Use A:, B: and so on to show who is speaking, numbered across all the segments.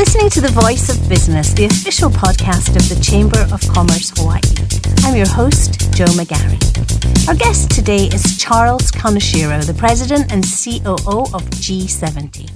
A: listening to The Voice of Business, the official podcast of the Chamber of Commerce Hawaii. I'm your host, Jo McGarry. Our guest today is Charles Kaneshiro, the President and COO of G70.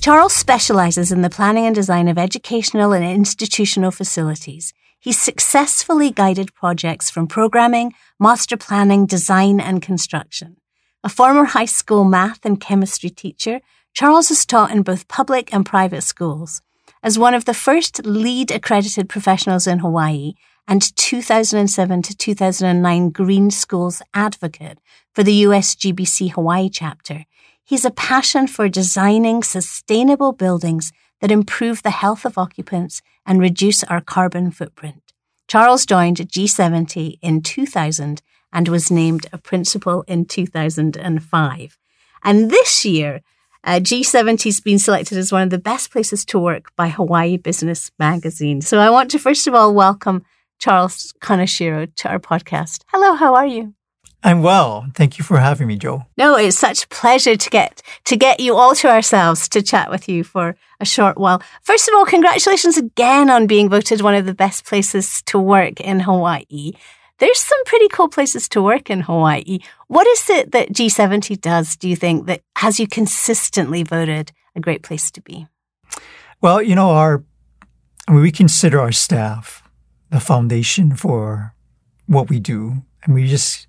A: Charles specializes in the planning and design of educational and institutional facilities. He's successfully guided projects from programming, master planning, design, and construction. A former high school math and chemistry teacher, Charles has taught in both public and private schools. As one of the first LEED accredited professionals in Hawaii and 2007 to 2009 Green Schools advocate for the USGBC Hawaii chapter, he's a passion for designing sustainable buildings that improve the health of occupants and reduce our carbon footprint. Charles joined G70 in 2000 and was named a principal in 2005. And this year, uh, G70 has been selected as one of the best places to work by Hawaii Business Magazine. So I want to first of all welcome Charles Kaneshiro to our podcast. Hello, how are you?
B: I'm well. Thank you for having me, Jo.
A: No, it's such a pleasure to get to get you all to ourselves to chat with you for a short while. First of all, congratulations again on being voted one of the best places to work in Hawaii there's some pretty cool places to work in Hawaii. What is it that G70 does, do you think, that has you consistently voted a great place to be?
B: Well, you know, our I mean, we consider our staff the foundation for what we do. And we just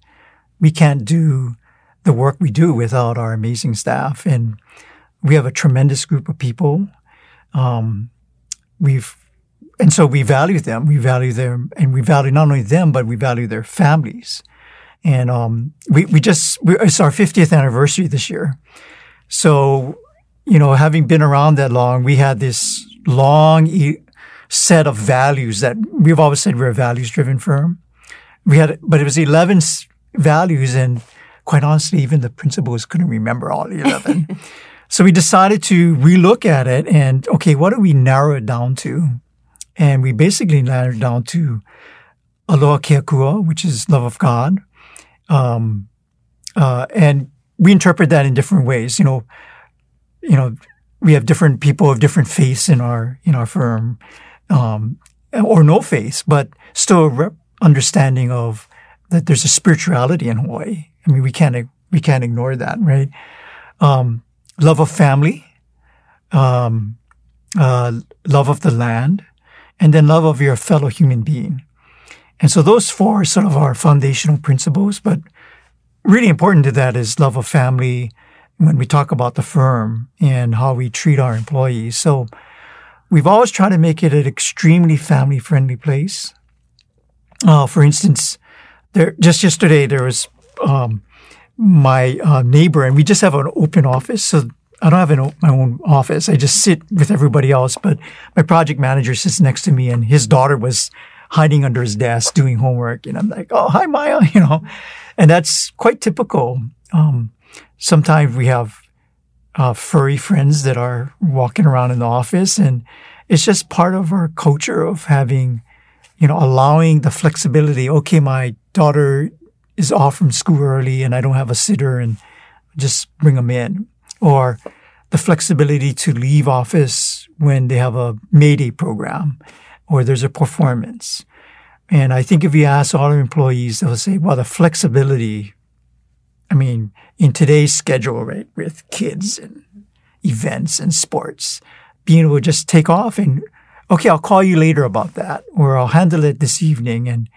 B: we can't do the work we do without our amazing staff. And we have a tremendous group of people. Um, we've and so we value them. We value them, and we value not only them, but we value their families. And um, we we just we, it's our 50th anniversary this year. So, you know, having been around that long, we had this long e- set of values that we've always said we're a values driven firm. We had, but it was 11 values, and quite honestly, even the principals couldn't remember all 11. so we decided to relook at it and okay, what do we narrow it down to? And we basically landed down to Aloha Keakua, which is love of God. Um, uh, and we interpret that in different ways. You know, you know, we have different people of different faiths in our in our firm, um, or no faith, but still a rep- understanding of that there's a spirituality in Hawaii. I mean, we can't we can't ignore that, right? Um, love of family, um, uh, love of the land, and then love of your fellow human being. And so those four are sort of our foundational principles, but really important to that is love of family when we talk about the firm and how we treat our employees. So we've always tried to make it an extremely family friendly place. Uh, for instance, there just yesterday there was um, my uh, neighbor, and we just have an open office. So I don't have an, my own office. I just sit with everybody else. But my project manager sits next to me, and his daughter was hiding under his desk doing homework. And I'm like, "Oh, hi, Maya," you know, and that's quite typical. Um, sometimes we have uh, furry friends that are walking around in the office, and it's just part of our culture of having, you know, allowing the flexibility. Okay, my daughter is off from school early, and I don't have a sitter, and just bring them in or the flexibility to leave office when they have a Mayday program or there's a performance. And I think if you ask all our employees, they'll say, well, the flexibility, I mean, in today's schedule, right, with kids and events and sports, being able to just take off and, okay, I'll call you later about that, or I'll handle it this evening. And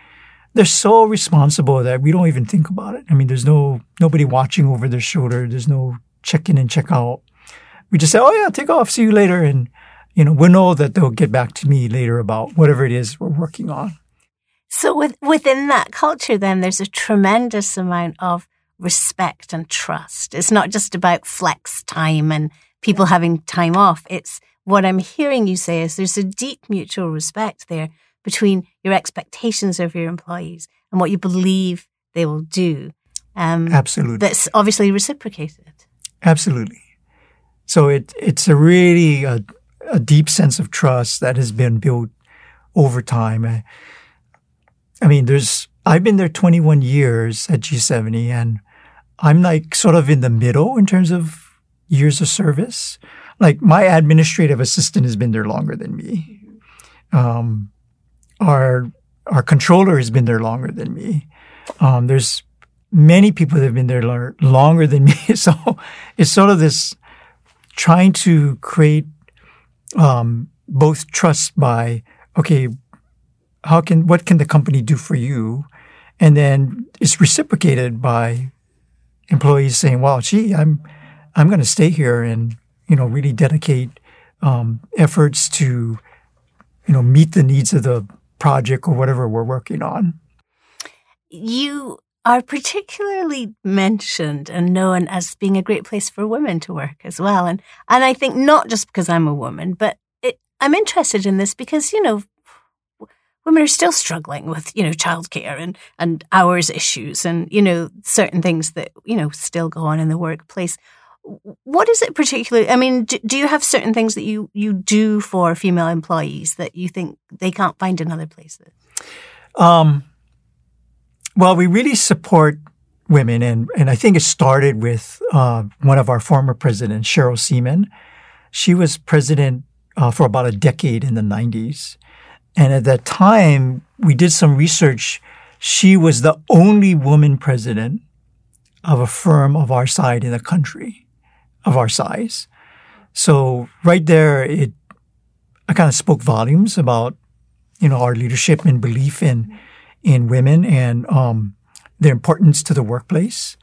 B: they're so responsible that we don't even think about it. I mean, there's no, nobody watching over their shoulder. There's no check in and check out. We just say, oh yeah, take off, see you later. And, you know, we know that they'll get back to me later about whatever it is we're working on.
A: So with, within that culture, then there's a tremendous amount of respect and trust. It's not just about flex time and people having time off. It's what I'm hearing you say is there's a deep mutual respect there between your expectations of your employees and what you believe they will do.
B: Um, Absolutely.
A: That's obviously reciprocated.
B: Absolutely. So it it's a really a, a, deep sense of trust that has been built over time. I, I mean, there's I've been there 21 years at G70, and I'm like sort of in the middle in terms of years of service. Like my administrative assistant has been there longer than me. Um, our our controller has been there longer than me. Um, there's many people that have been there longer than me. So it's sort of this trying to create um, both trust by okay, how can what can the company do for you, and then it's reciprocated by employees saying, "Well, gee, I'm I'm going to stay here and you know really dedicate um, efforts to you know meet the needs of the project or whatever we're working on."
A: You are particularly mentioned and known as being a great place for women to work as well, and and I think not just because I'm a woman, but it, I'm interested in this because you know women are still struggling with, you know, childcare and, and hours issues and, you know, certain things that, you know, still go on in the workplace. What is it particularly? I mean, do, do you have certain things that you, you do for female employees that you think they can't find in other places? Um,
B: well, we really support women, and, and I think it started with uh, one of our former presidents, Sheryl Seaman. She was president uh, for about a decade in the 90s. And at that time, we did some research. She was the only woman president of a firm of our side in the country, of our size. So right there, it I kind of spoke volumes about you know our leadership and belief in in women and um, their importance to the workplace.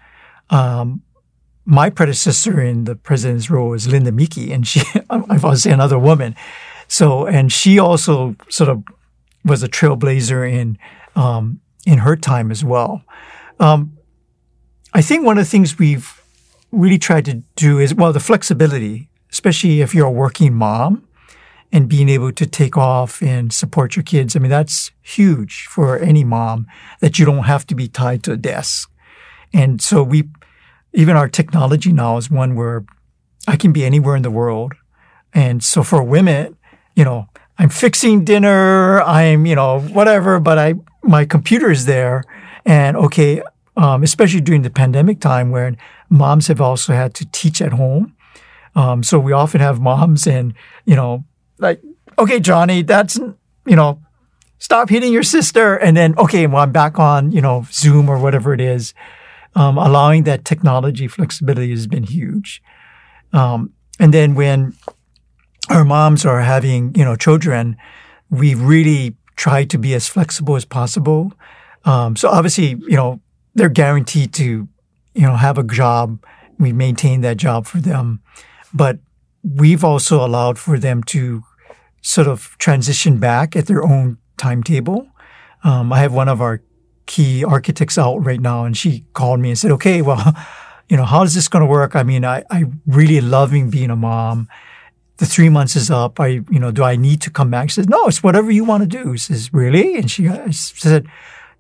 B: Um, my predecessor in the president's role was Linda Miki, and she, if I was say another woman, so, and she also sort of was a trailblazer in um, in her time as well. Um, I think one of the things we've really tried to do is well the flexibility, especially if you're a working mom and being able to take off and support your kids. I mean that's huge for any mom that you don't have to be tied to a desk. And so we even our technology now is one where I can be anywhere in the world. And so for women, you know, I'm fixing dinner, I'm, you know, whatever, but I, my computer is there. And okay, um, especially during the pandemic time where moms have also had to teach at home. Um, so we often have moms and, you know, like, okay, Johnny, that's, you know, stop hitting your sister. And then, okay, well, I'm back on, you know, Zoom or whatever it is. Um, allowing that technology flexibility has been huge. Um, and then when our moms are having, you know, children, we really try to be as flexible as possible. Um, so obviously, you know, they're guaranteed to, you know, have a job. We maintain that job for them, but we've also allowed for them to sort of transition back at their own timetable. Um, I have one of our key architects out right now, and she called me and said, "Okay, well, you know, how is this going to work? I mean, I I really loving being a mom." the three months is up. I, you know, do I need to come back? She says, no, it's whatever you want to do. He says, really? And she said,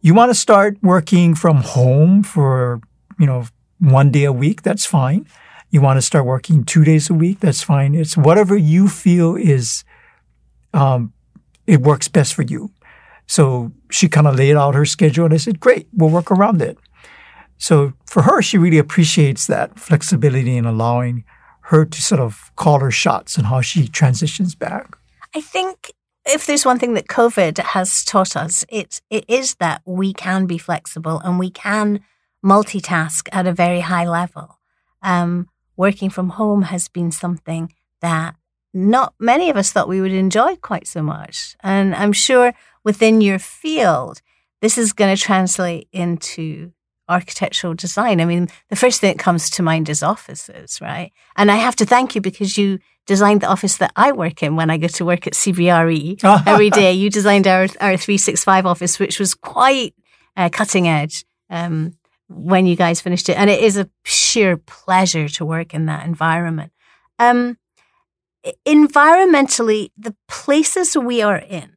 B: you want to start working from home for, you know, one day a week? That's fine. You want to start working two days a week? That's fine. It's whatever you feel is, um, it works best for you. So she kind of laid out her schedule and I said, great, we'll work around it. So for her, she really appreciates that flexibility in allowing her to sort of call her shots and how she transitions back.
A: I think if there's one thing that COVID has taught us, it, it is that we can be flexible and we can multitask at a very high level. Um, working from home has been something that not many of us thought we would enjoy quite so much. And I'm sure within your field, this is going to translate into architectural design. I mean, the first thing that comes to mind is offices, right? And I have to thank you because you designed the office that I work in when I go to work at CBRE every day. You designed our, our 365 office, which was quite uh, cutting edge um, when you guys finished it. And it is a sheer pleasure to work in that environment. Um, environmentally, the places we are in,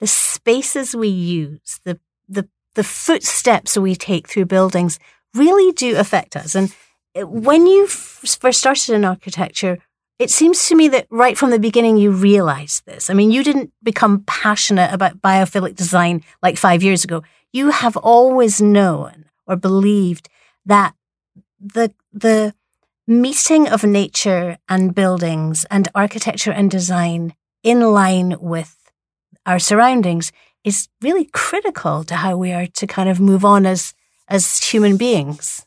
A: the spaces we use, the the the footsteps we take through buildings really do affect us. And uh, when you first started in architecture, it seems to me that right from the beginning you realized this. I mean, you didn't become passionate about biophilic design like five years ago. You have always known or believed that the the meeting of nature and buildings and architecture and design in line with our surroundings is really critical to how we are to kind of move on as as human beings.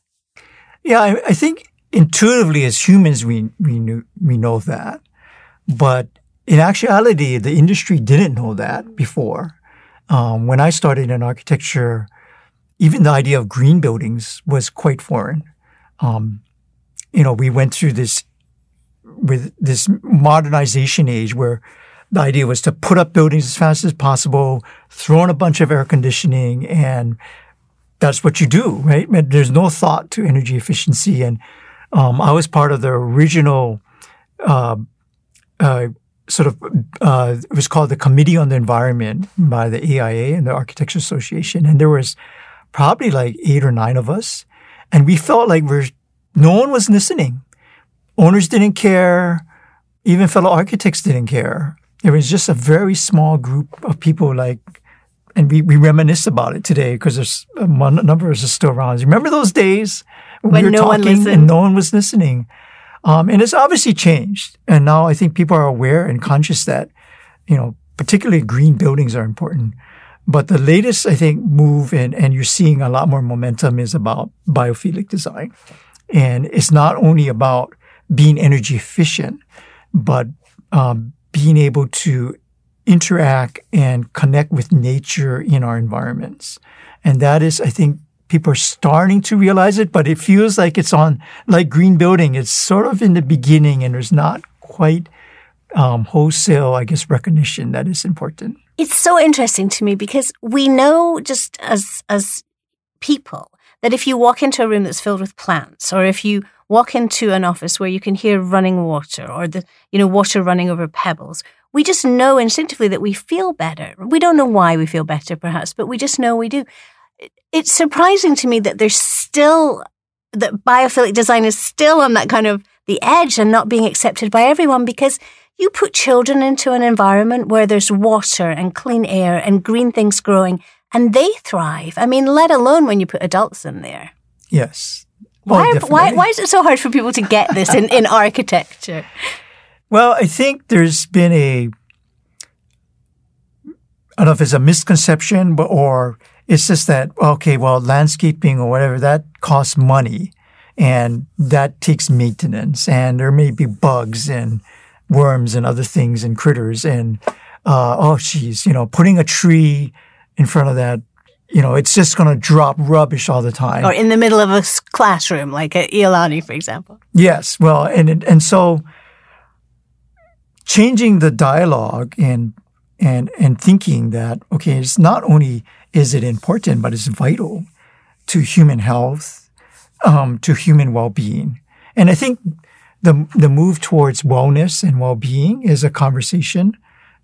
B: Yeah, I, I think intuitively as humans we we knew, we know that, but in actuality, the industry didn't know that before. Um, when I started in architecture, even the idea of green buildings was quite foreign. Um, you know, we went through this with this modernization age where the idea was to put up buildings as fast as possible, throw in a bunch of air conditioning, and that's what you do, right? There's no thought to energy efficiency. And um, I was part of the original uh, uh, sort of uh, it was called the Committee on the Environment by the AIA and the Architecture Association, and there was probably like eight or nine of us, and we felt like we're no one was listening. Owners didn't care, even fellow architects didn't care. It was just a very small group of people like, and we, we reminisce about it today because there's a number of us are still around. Remember those days
A: when, when we were no talking
B: and no one was listening? Um, and it's obviously changed. And now I think people are aware and conscious that, you know, particularly green buildings are important. But the latest, I think, move and, and you're seeing a lot more momentum is about biophilic design. And it's not only about being energy efficient, but um, being able to interact and connect with nature in our environments. And that is, I think, people are starting to realize it, but it feels like it's on, like green building. It's sort of in the beginning and there's not quite um, wholesale, I guess, recognition that is important.
A: It's so interesting to me because we know just as, as people that if you walk into a room that's filled with plants or if you walk into an office where you can hear running water or the, you know, water running over pebbles, we just know instinctively that we feel better. We don't know why we feel better, perhaps, but we just know we do. It's surprising to me that there's still, that biophilic design is still on that kind of the edge and not being accepted by everyone because you put children into an environment where there's water and clean air and green things growing and they thrive. I mean, let alone when you put adults in there.
B: Yes.
A: Why, oh, why, why is it so hard for people to get this in, in architecture?
B: Well, I think there's been a, I don't know if it's a misconception, but, or it's just that, okay, well, landscaping or whatever, that costs money and that takes maintenance and there may be bugs and worms and other things and critters and, uh, oh, geez, you know, putting a tree in front of that you know, it's just going to drop rubbish all the time.
A: Or in the middle of a classroom, like at Iolani, for example.
B: Yes. Well, and, and so changing the dialogue and, and, and thinking that, okay, it's not only is it important, but it's vital to human health, um, to human well-being. And I think the, the move towards wellness and well-being is a conversation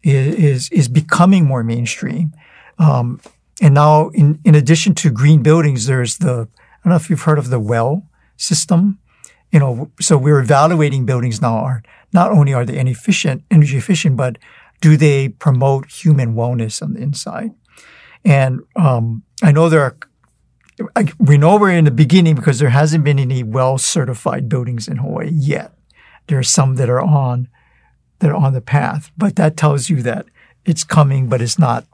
B: is, is, is becoming more mainstream. Um, and now, in, in addition to green buildings, there's the, I don't know if you've heard of the well system. You know, so we're evaluating buildings now are not only are they efficient, energy efficient, but do they promote human wellness on the inside? And um, I know there are, I, we know we're in the beginning because there hasn't been any well certified buildings in Hawaii yet. There are some that are on that are on the path, but that tells you that it's coming, but it's not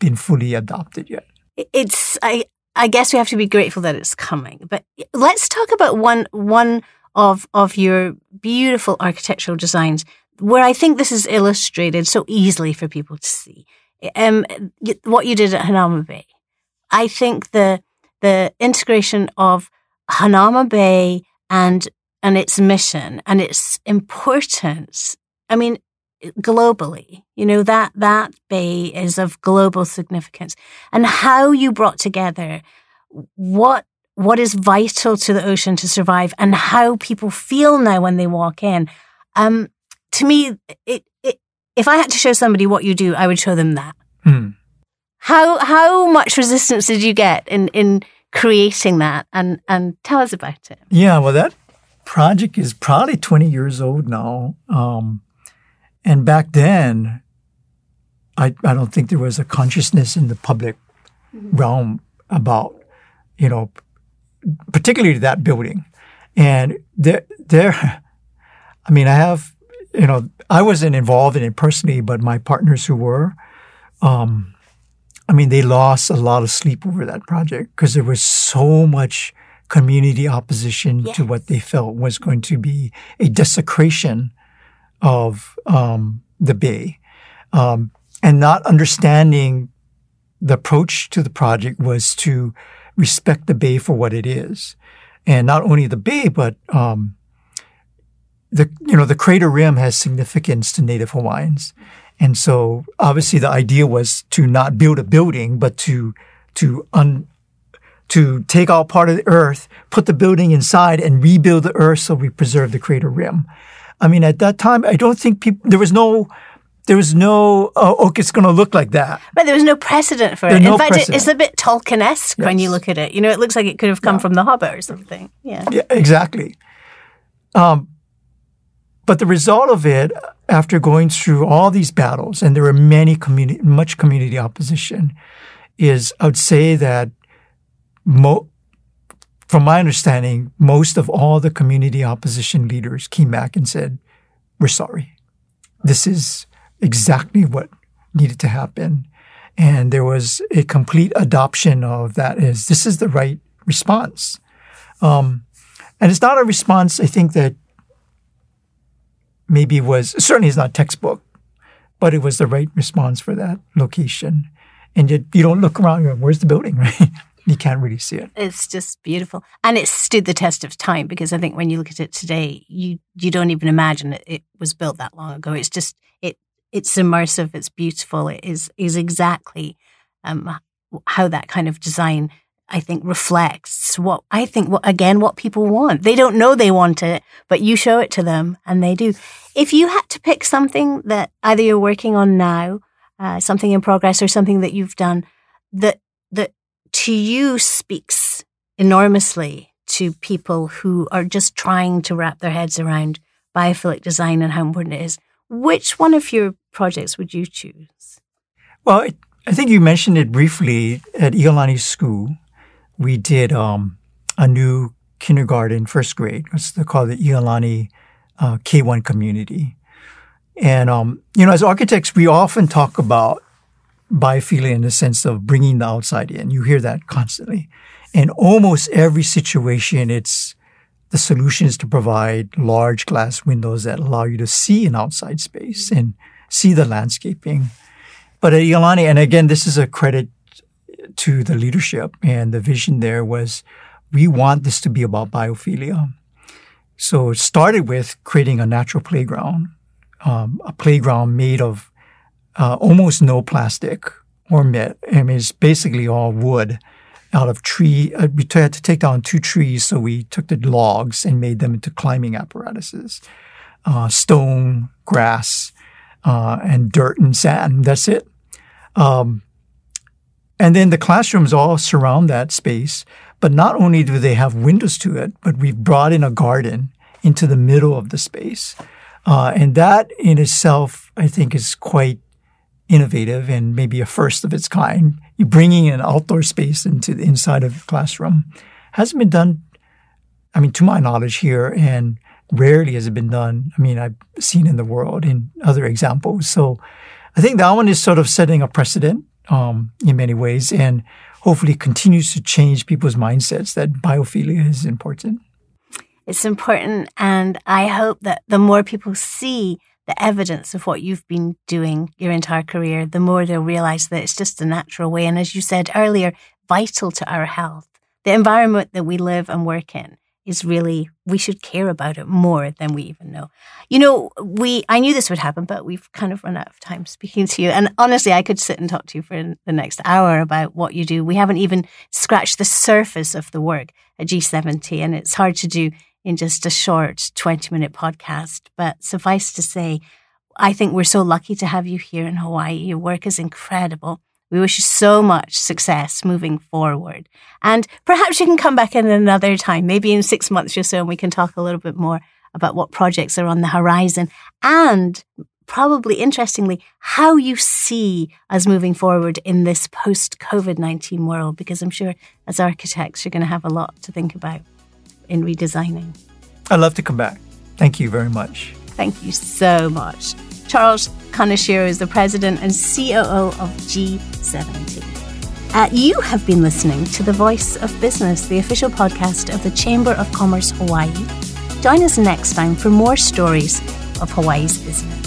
B: been fully adopted yet.
A: It's I I guess we have to be grateful that it's coming. But let's talk about one one of of your beautiful architectural designs where I think this is illustrated so easily for people to see. Um, what you did at Hanauma Bay. I think the the integration of Hanauma Bay and and its mission and its importance. I mean, globally. You know, that, that bay is of global significance and how you brought together what, what is vital to the ocean to survive and how people feel now when they walk in. Um, to me, it, it, if I had to show somebody what you do, I would show them that. Hmm. How, how much resistance did you get in, in creating that? And, and tell us about it.
B: Yeah, well, that project is probably 20 years old now. Um, and back then, I, I don't think there was a consciousness in the public mm-hmm. realm about, you know, particularly that building. And there, there, I mean, I have, you know, I wasn't involved in it personally, but my partners who were, um, I mean, they lost a lot of sleep over that project because there was so much community opposition yes. to what they felt was going to be a desecration of um, the Bay. Um, and not understanding the approach to the project was to respect the Bay for what it is. And not only the Bay, but um, the you know the crater rim has significance to Native Hawaiians. And so obviously the idea was to not build a building, but to, to un, to take out part of the earth, put the building inside and rebuild the earth so we preserve the crater rim. I mean, at that time, I don't think people, there was no, there was no, oh, okay, it's going to look like that.
A: But there was no precedent for it. In fact, precedent. it's a bit Tolkien-esque yes. when you look at it. You know, it looks like it could have come yeah. from The Hobbit or something. Yeah.
B: Yeah, exactly. Um, but the result of it, after going through all these battles, and there were many community, much community opposition, is I would say that mo- from my understanding, most of all the community opposition leaders came back and said, "We're sorry. This is exactly what needed to happen." And there was a complete adoption of that is this is the right response. Um, and it's not a response, I think, that maybe was certainly is not textbook, but it was the right response for that location. And yet you don't look around and go, where's the building, right? You can't really see it.
A: It's just beautiful, and it stood the test of time because I think when you look at it today, you you don't even imagine it, it was built that long ago. It's just it it's immersive, it's beautiful, it is is exactly um, how that kind of design I think reflects what I think what again what people want. They don't know they want it, but you show it to them and they do. If you had to pick something that either you're working on now, uh, something in progress, or something that you've done that that to you speaks enormously to people who are just trying to wrap their heads around biophilic design and how important it is, which one of your projects would you choose?
B: Well, I think you mentioned it briefly at Iolani School we did um, a new kindergarten, first grade. It's called the Iolani uh, K1 community. And, um, you know, as architects, we often talk about biophilia in the sense of bringing the outside in. You hear that constantly. In almost every situation, it's the solution is to provide large glass windows that allow you to see an outside space and see the landscaping. But at Iolani, and again, this is a credit to the leadership. And the vision there was we want this to be about biophilia. So it started with creating a natural playground, um, a playground made of uh, almost no plastic or metal. I mean, it's basically all wood out of tree. Uh, we had to take down two trees, so we took the logs and made them into climbing apparatuses. Uh, stone, grass, uh, and dirt and sand. That's it. Um, and then the classrooms all surround that space. But not only do they have windows to it, but we've brought in a garden into the middle of the space. Uh, and that in itself, I think, is quite innovative and maybe a first of its kind. You're bringing an outdoor space into the inside of the classroom. Hasn't been done, I mean, to my knowledge here, and rarely has it been done. I mean, I've seen in the world in other examples. So I think that one is sort of setting a precedent um, in many ways, and hopefully continues to change people's mindsets that biophilia is important.
A: It's important, and I hope that the more people see the evidence of what you've been doing your entire career, the more they'll realize that it's just a natural way. And as you said earlier, vital to our health. The environment that we live and work in is really we should care about it more than we even know. You know, we I knew this would happen, but we've kind of run out of time speaking to you. And honestly, I could sit and talk to you for the next hour about what you do. We haven't even scratched the surface of the work at G70, and it's hard to do in just a short 20 minute podcast. But suffice to say, I think we're so lucky to have you here in Hawaii. Your work is incredible. We wish you so much success moving forward. And perhaps you can come back in another time, maybe in six months or so, and we can talk a little bit more about what projects are on the horizon and probably interestingly, how you see us moving forward in this post COVID 19 world, because I'm sure as architects, you're going to have a lot to think about in redesigning.
B: I'd love to come back. Thank you very much.
A: Thank you so much. Charles Kaneshiro is the president and COO of G70. Uh, you have been listening to The Voice of Business, the official podcast of the Chamber of Commerce Hawaii. Join us next time for more stories of Hawaii's business.